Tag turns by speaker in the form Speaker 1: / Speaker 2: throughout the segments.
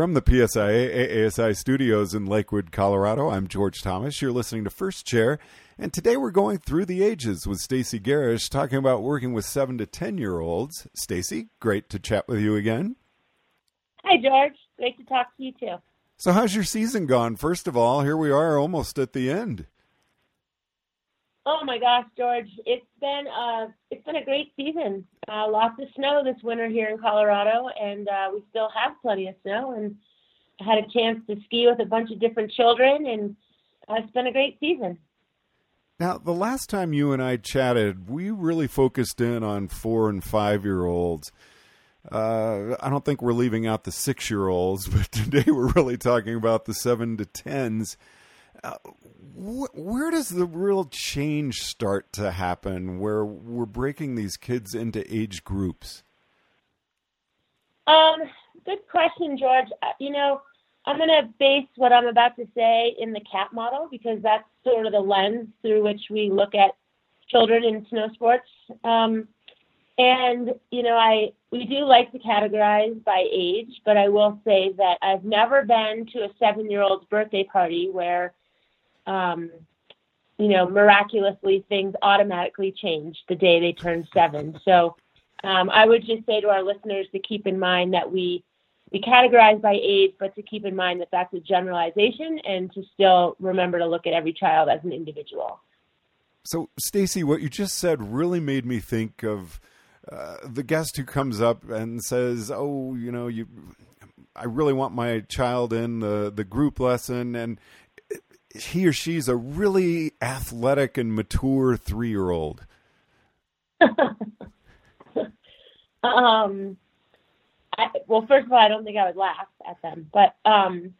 Speaker 1: From the PSIA ASI studios in Lakewood, Colorado, I'm George Thomas. You're listening to First Chair, and today we're going through the ages with Stacy Garish, talking about working with seven to ten year olds. Stacy, great to chat with you again.
Speaker 2: Hi, George. Great to talk to you too.
Speaker 1: So, how's your season gone? First of all, here we are, almost at the end.
Speaker 2: Oh my gosh, George! It's been uh, it's been a great season. Uh, lots of snow this winter here in Colorado, and uh, we still have plenty of snow. And I had a chance to ski with a bunch of different children, and uh, it's been a great season.
Speaker 1: Now, the last time you and I chatted, we really focused in on four and five year olds. Uh, I don't think we're leaving out the six year olds, but today we're really talking about the seven to tens. Wh- where does the real change start to happen where we're breaking these kids into age groups?
Speaker 2: Um, good question, George. Uh, you know, I'm going to base what I'm about to say in the CAP model because that's sort of the lens through which we look at children in snow sports. Um, and you know, I we do like to categorize by age, but I will say that I've never been to a seven-year-old's birthday party where um, you know, miraculously things automatically change the day they turn seven. So um, I would just say to our listeners to keep in mind that we we categorize by age, but to keep in mind that that's a generalization, and to still remember to look at every child as an individual.
Speaker 1: So, Stacy, what you just said really made me think of uh, the guest who comes up and says, "Oh, you know, you." I really want my child in the, the group lesson, and he or she's a really athletic and mature three year old?
Speaker 2: um, I, well, first of all, I don't think I would laugh at them, but um,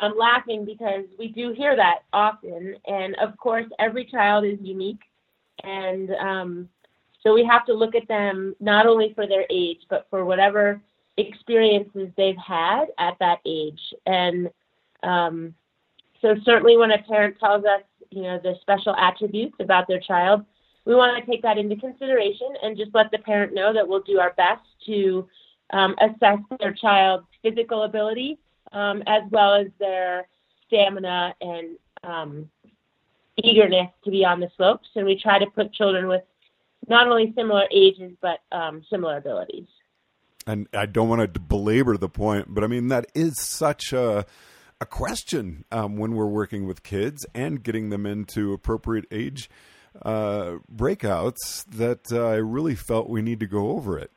Speaker 2: I'm laughing because we do hear that often, and of course, every child is unique, and um, so we have to look at them not only for their age, but for whatever experiences they've had at that age, and um, so certainly when a parent tells us, you know, the special attributes about their child, we want to take that into consideration and just let the parent know that we'll do our best to um, assess their child's physical ability um, as well as their stamina and um, eagerness to be on the slopes. And we try to put children with not only similar ages but um, similar abilities.
Speaker 1: And I don't want to belabor the point, but I mean that is such a a question um, when we're working with kids and getting them into appropriate age uh, breakouts that uh, I really felt we need to go over it.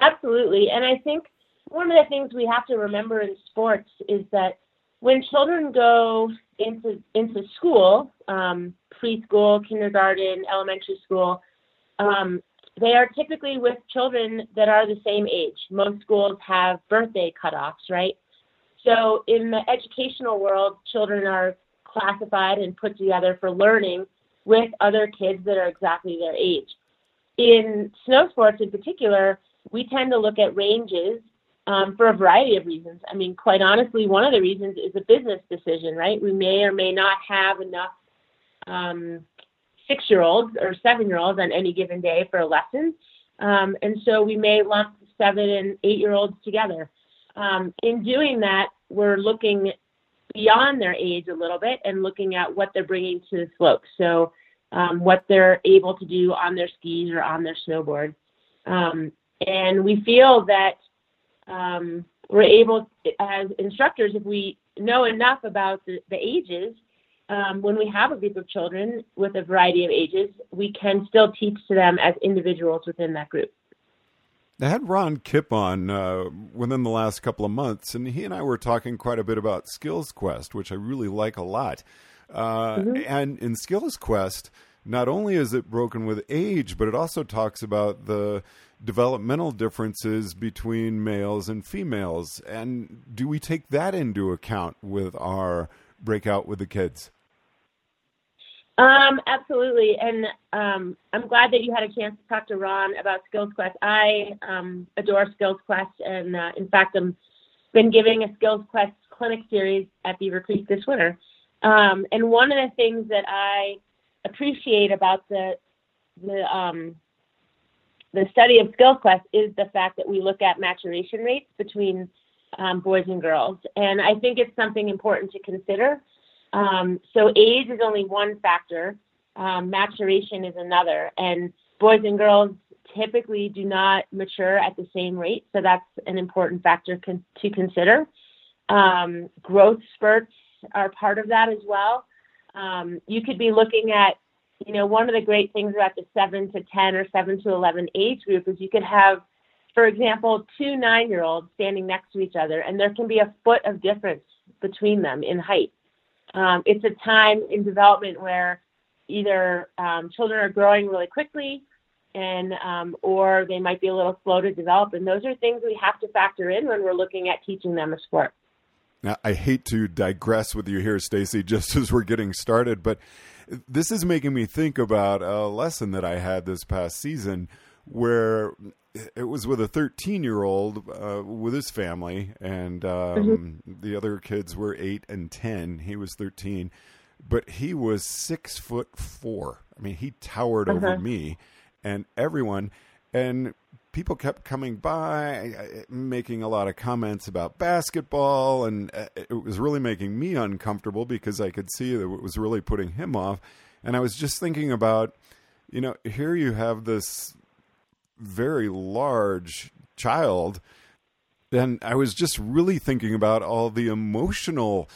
Speaker 2: Absolutely. And I think one of the things we have to remember in sports is that when children go into into school, um, preschool, kindergarten, elementary school, um, they are typically with children that are the same age. Most schools have birthday cutoffs, right? So in the educational world, children are classified and put together for learning with other kids that are exactly their age. In snow sports in particular, we tend to look at ranges um, for a variety of reasons. I mean, quite honestly, one of the reasons is a business decision, right? We may or may not have enough um, six year olds or seven year olds on any given day for a lesson. Um, and so we may lump seven and eight year olds together. Um, in doing that, we're looking beyond their age a little bit and looking at what they're bringing to the slope. So, um, what they're able to do on their skis or on their snowboard. Um, and we feel that um, we're able, as instructors, if we know enough about the, the ages, um, when we have a group of children with a variety of ages, we can still teach to them as individuals within that group.
Speaker 1: I had Ron Kipp on uh, within the last couple of months, and he and I were talking quite a bit about Skills Quest, which I really like a lot. Uh, mm-hmm. And in Skills Quest, not only is it broken with age, but it also talks about the developmental differences between males and females. And do we take that into account with our breakout with the kids?
Speaker 2: Um, absolutely, and um, I'm glad that you had a chance to talk to Ron about Skills Quest. I um, adore Skills Quest, and uh, in fact, I'm been giving a Skills Quest clinic series at Beaver Creek this winter. Um, and one of the things that I appreciate about the the um, the study of Skills Quest is the fact that we look at maturation rates between um, boys and girls. And I think it's something important to consider. Um, so age is only one factor, um, maturation is another. And boys and girls typically do not mature at the same rate, so that's an important factor con- to consider. Um, growth spurts are part of that as well. Um, you could be looking at, you know, one of the great things about the 7 to 10 or 7 to 11 age group is you could have, for example, two nine year olds standing next to each other, and there can be a foot of difference between them in height. Um, it's a time in development where either um, children are growing really quickly and um, or they might be a little slow to develop. And those are things we have to factor in when we're looking at teaching them a sport.
Speaker 1: Now i hate to digress with you here stacy just as we're getting started but this is making me think about a lesson that i had this past season where it was with a 13 year old uh, with his family and um, mm-hmm. the other kids were 8 and 10 he was 13 but he was six foot four i mean he towered uh-huh. over me and everyone and people kept coming by making a lot of comments about basketball and uh, it was really making me uncomfortable because I could see that it was really putting him off and I was just thinking about you know here you have this very large child and I was just really thinking about all the emotional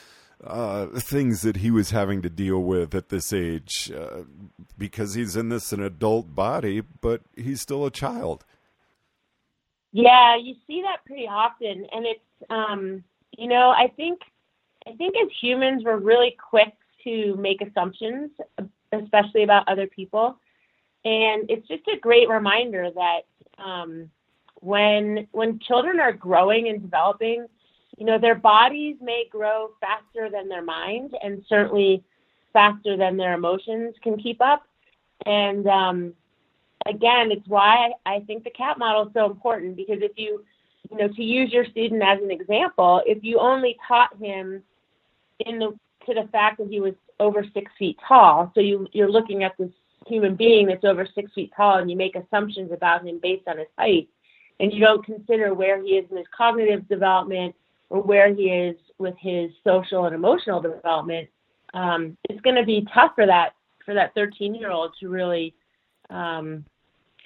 Speaker 1: uh, things that he was having to deal with at this age uh, because he's in this an adult body, but he's still a child.
Speaker 2: Yeah, you see that pretty often, and it's um, you know I think I think as humans we're really quick to make assumptions, especially about other people, and it's just a great reminder that um, when when children are growing and developing you know, their bodies may grow faster than their mind and certainly faster than their emotions can keep up. And um, again, it's why I think the CAP model is so important because if you, you know, to use your student as an example, if you only taught him in the to the fact that he was over six feet tall, so you you're looking at this human being that's over six feet tall and you make assumptions about him based on his height, and you don't consider where he is in his cognitive development or where he is with his social and emotional development, um, it's going to be tough for that for that 13 year old to really um,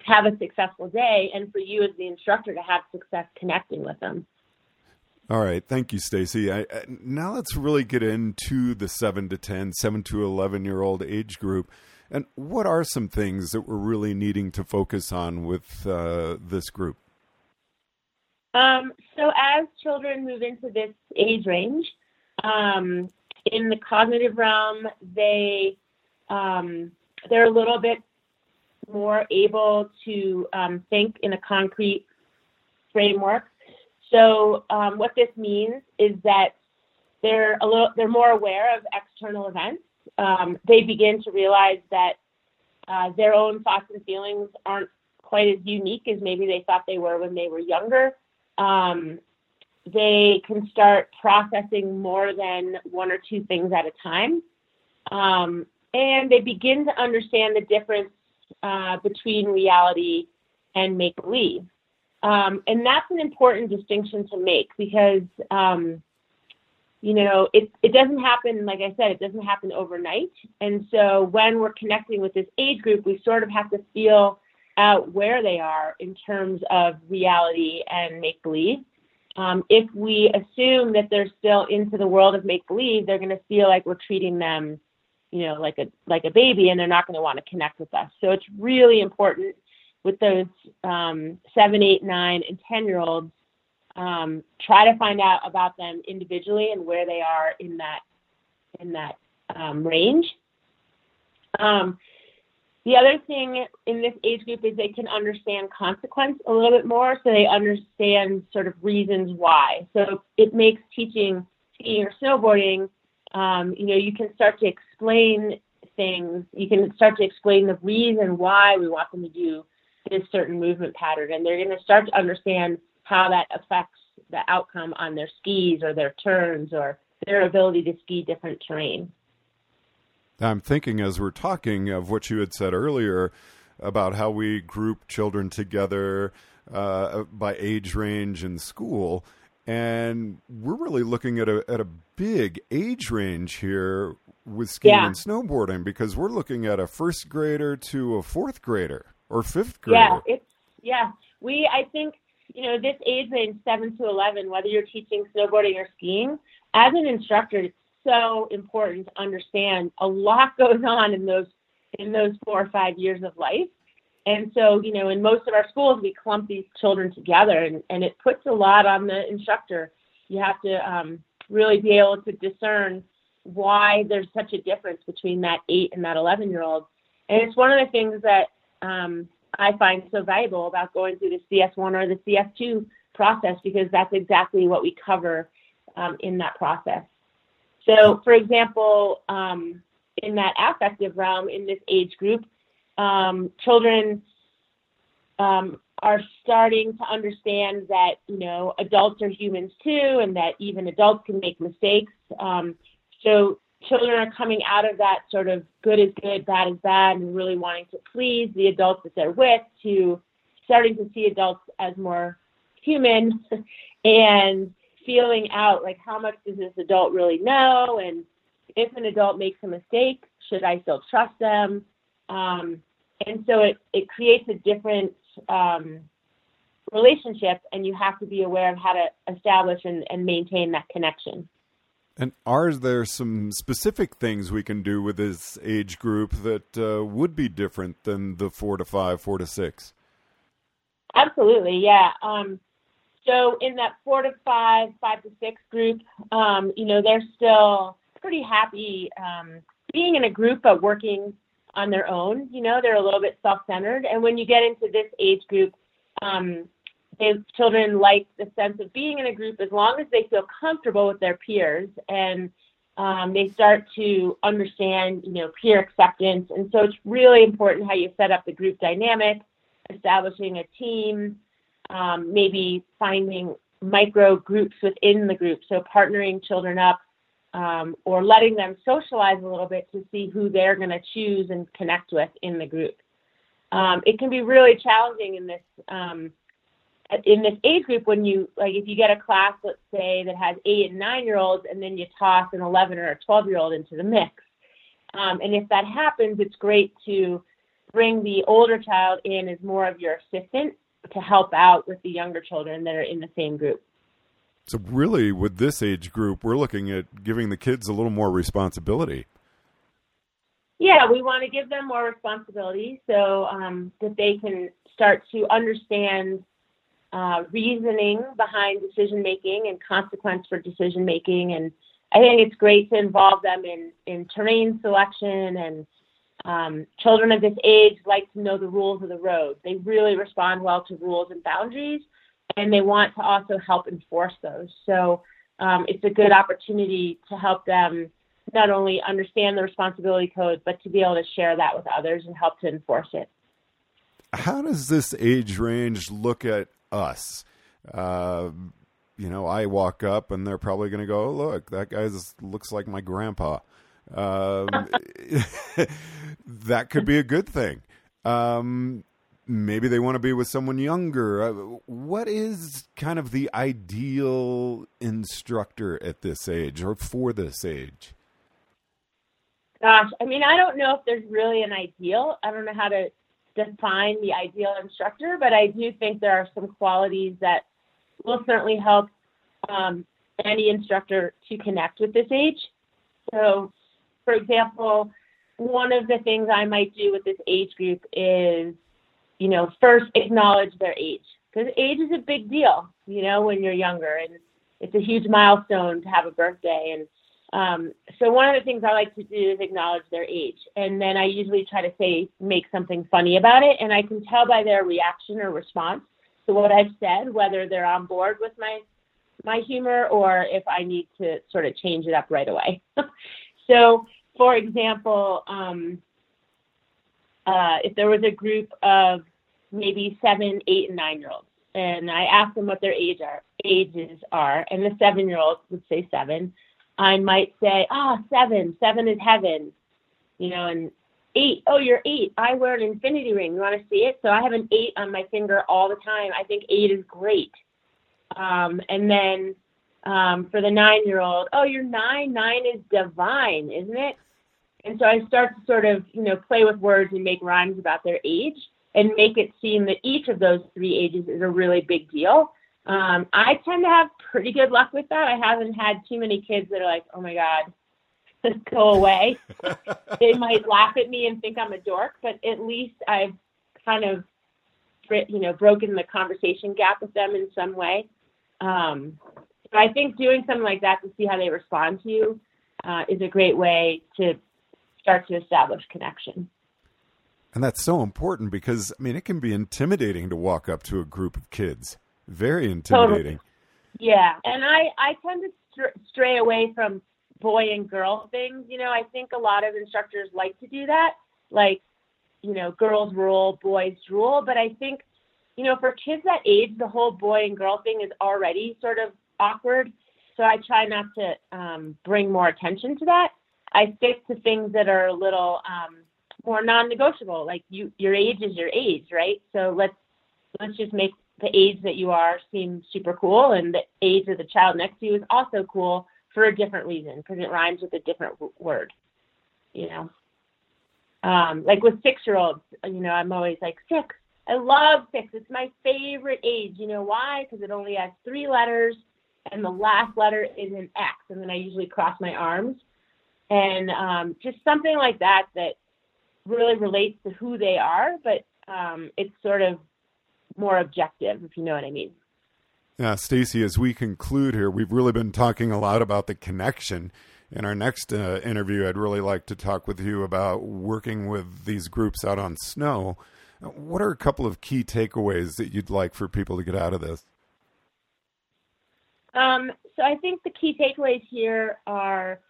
Speaker 2: have a successful day, and for you as the instructor to have success connecting with them.
Speaker 1: All right, thank you, Stacy. now let's really get into the seven to 10, 7 to 11 year old age group. And what are some things that we're really needing to focus on with uh, this group?
Speaker 2: Um, so as children move into this age range, um, in the cognitive realm, they um, they're a little bit more able to um, think in a concrete framework. So um, what this means is that they're a little they're more aware of external events. Um, they begin to realize that uh, their own thoughts and feelings aren't quite as unique as maybe they thought they were when they were younger um, they can start processing more than one or two things at a time. Um, and they begin to understand the difference uh, between reality and make believe. Um, and that's an important distinction to make because, um, you know, it, it doesn't happen, like I said, it doesn't happen overnight. And so when we're connecting with this age group, we sort of have to feel out where they are in terms of reality and make believe. Um, if we assume that they're still into the world of make believe, they're going to feel like we're treating them, you know, like a like a baby, and they're not going to want to connect with us. So it's really important with those um, seven, eight, nine, and ten year olds. Um, try to find out about them individually and where they are in that in that um, range. Um, the other thing in this age group is they can understand consequence a little bit more, so they understand sort of reasons why. So it makes teaching skiing or snowboarding, um, you know, you can start to explain things. You can start to explain the reason why we want them to do this certain movement pattern, and they're going to start to understand how that affects the outcome on their skis or their turns or their ability to ski different terrain.
Speaker 1: I'm thinking as we're talking of what you had said earlier about how we group children together uh, by age range in school. and we're really looking at a at a big age range here with skiing yeah. and snowboarding because we're looking at a first grader to a fourth grader or fifth grader.
Speaker 2: Yeah, it's yeah. We I think you know this age range seven to eleven, whether you're teaching snowboarding or skiing, as an instructor, it's so important to understand a lot goes on in those in those four or five years of life. And so, you know, in most of our schools, we clump these children together, and, and it puts a lot on the instructor. You have to um, really be able to discern why there's such a difference between that eight and that 11 year old. And it's one of the things that um, I find so valuable about going through the CS1 or the CS2 process because that's exactly what we cover um, in that process. So, for example, um, in that affective realm, in this age group, um, children um, are starting to understand that you know adults are humans too, and that even adults can make mistakes. Um, so children are coming out of that sort of good is good, bad is bad, and really wanting to please the adults that they're with to starting to see adults as more human and feeling out like how much does this adult really know? And if an adult makes a mistake should i still trust them? Um, and so it, it creates a different um, relationship and you have to be aware of how to establish and, and maintain that connection
Speaker 1: and are there some specific things we can do with this age group that uh, would be different than the four to five, four to six?
Speaker 2: Absolutely, yeah. Um, so in that four to five, five to six group, um, you know, they're still pretty happy um, being in a group but working on their own. You know, they're a little bit self-centered. And when you get into this age group, um, children like the sense of being in a group as long as they feel comfortable with their peers and um, they start to understand, you know, peer acceptance. And so it's really important how you set up the group dynamic, establishing a team, um, maybe finding micro groups within the group. So partnering children up um, or letting them socialize a little bit to see who they're going to choose and connect with in the group. Um, it can be really challenging in this um, in this age group when you like if you get a class let's say that has eight and nine year olds and then you toss an 11 or a 12 year old into the mix. Um, and if that happens it's great to bring the older child in as more of your assistant to help out with the younger children that are in the same group.
Speaker 1: So really with this age group we're looking at giving the kids a little more responsibility.
Speaker 2: Yeah we want to give them more responsibility so um, that they can start to understand uh, reasoning behind decision making and consequence for decision making. And I think it's great to involve them in, in terrain selection and um, children of this age like to know the rules of the road. They really respond well to rules and boundaries, and they want to also help enforce those. So um, it's a good opportunity to help them not only understand the responsibility code, but to be able to share that with others and help to enforce it.
Speaker 1: How does this age range look at us. Uh, you know, I walk up and they're probably going to go, oh, "Look, that guy looks like my grandpa." Um, that could be a good thing. Um, maybe they want to be with someone younger. Uh, what is kind of the ideal instructor at this age or for this age?
Speaker 2: Gosh, I mean, I don't know if there's really an ideal. I don't know how to define the ideal instructor, but I do think there are some qualities that will certainly help um, any instructor to connect with this age. So, for example, one of the things I might do with this age group is, you know, first acknowledge their age because age is a big deal, you know, when you're younger and it's a huge milestone to have a birthday and um, so one of the things I like to do is acknowledge their age, and then I usually try to say make something funny about it, and I can tell by their reaction or response to what I've said whether they're on board with my my humor or if I need to sort of change it up right away. so, for example, um, uh, if there was a group of maybe seven, eight, and nine year olds, and I asked them what their age are, ages are, and the seven year olds would say seven I might say, ah, oh, seven, seven is heaven, you know, and eight, oh, you're eight. I wear an infinity ring. You want to see it? So I have an eight on my finger all the time. I think eight is great. Um, and then um, for the nine year old, oh, you're nine. Nine is divine, isn't it? And so I start to sort of, you know, play with words and make rhymes about their age and make it seem that each of those three ages is a really big deal. Um, I tend to have pretty good luck with that. I haven't had too many kids that are like, oh my God, just go away. they might laugh at me and think I'm a dork, but at least I've kind of, you know, broken the conversation gap with them in some way. Um, so I think doing something like that to see how they respond to you uh, is a great way to start to establish connection.
Speaker 1: And that's so important because I mean it can be intimidating to walk up to a group of kids. Very intimidating. Totally.
Speaker 2: Yeah, and I I tend to str- stray away from boy and girl things. You know, I think a lot of instructors like to do that, like you know, girls rule, boys rule. But I think you know, for kids that age, the whole boy and girl thing is already sort of awkward. So I try not to um, bring more attention to that. I stick to things that are a little um, more non-negotiable. Like you, your age is your age, right? So let's let's just make the age that you are seem super cool, and the age of the child next to you is also cool for a different reason because it rhymes with a different w- word. You know, um, like with six-year-olds, you know, I'm always like six. I love six. It's my favorite age. You know why? Because it only has three letters, and the last letter is an X, and then I usually cross my arms and um, just something like that that really relates to who they are, but um, it's sort of more objective, if you know what I mean.
Speaker 1: Yeah, Stacy, as we conclude here, we've really been talking a lot about the connection. In our next uh, interview, I'd really like to talk with you about working with these groups out on snow. What are a couple of key takeaways that you'd like for people to get out of this?
Speaker 2: Um, so I think the key takeaways here are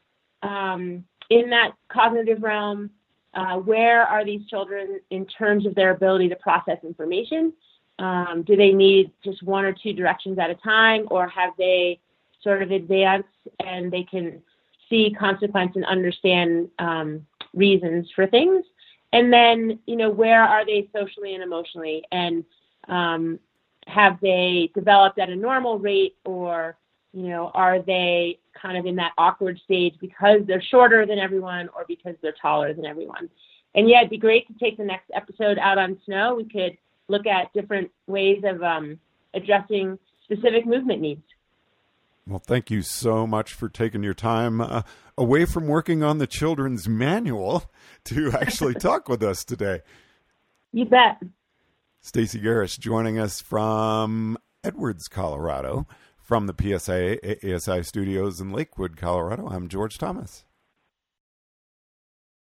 Speaker 2: um, in that cognitive realm, uh, where are these children in terms of their ability to process information? Um, do they need just one or two directions at a time, or have they sort of advanced and they can see consequence and understand um, reasons for things? And then, you know, where are they socially and emotionally? And um, have they developed at a normal rate, or you know, are they kind of in that awkward stage because they're shorter than everyone or because they're taller than everyone? And yeah, it'd be great to take the next episode out on snow. We could look at different ways of um, addressing specific movement needs.
Speaker 1: Well, thank you so much for taking your time uh, away from working on the children's manual to actually talk with us today.
Speaker 2: You bet.
Speaker 1: Stacy Garish joining us from Edwards, Colorado. From the PSIA ASI studios in Lakewood, Colorado, I'm George Thomas.